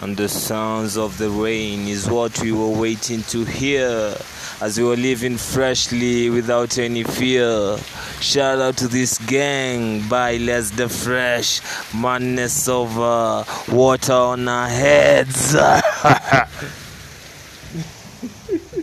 And the sounds of the rain is what we were waiting to hear as we were living freshly without any fear. Shout out to this gang by Les the Fresh, madness over uh, water on our heads.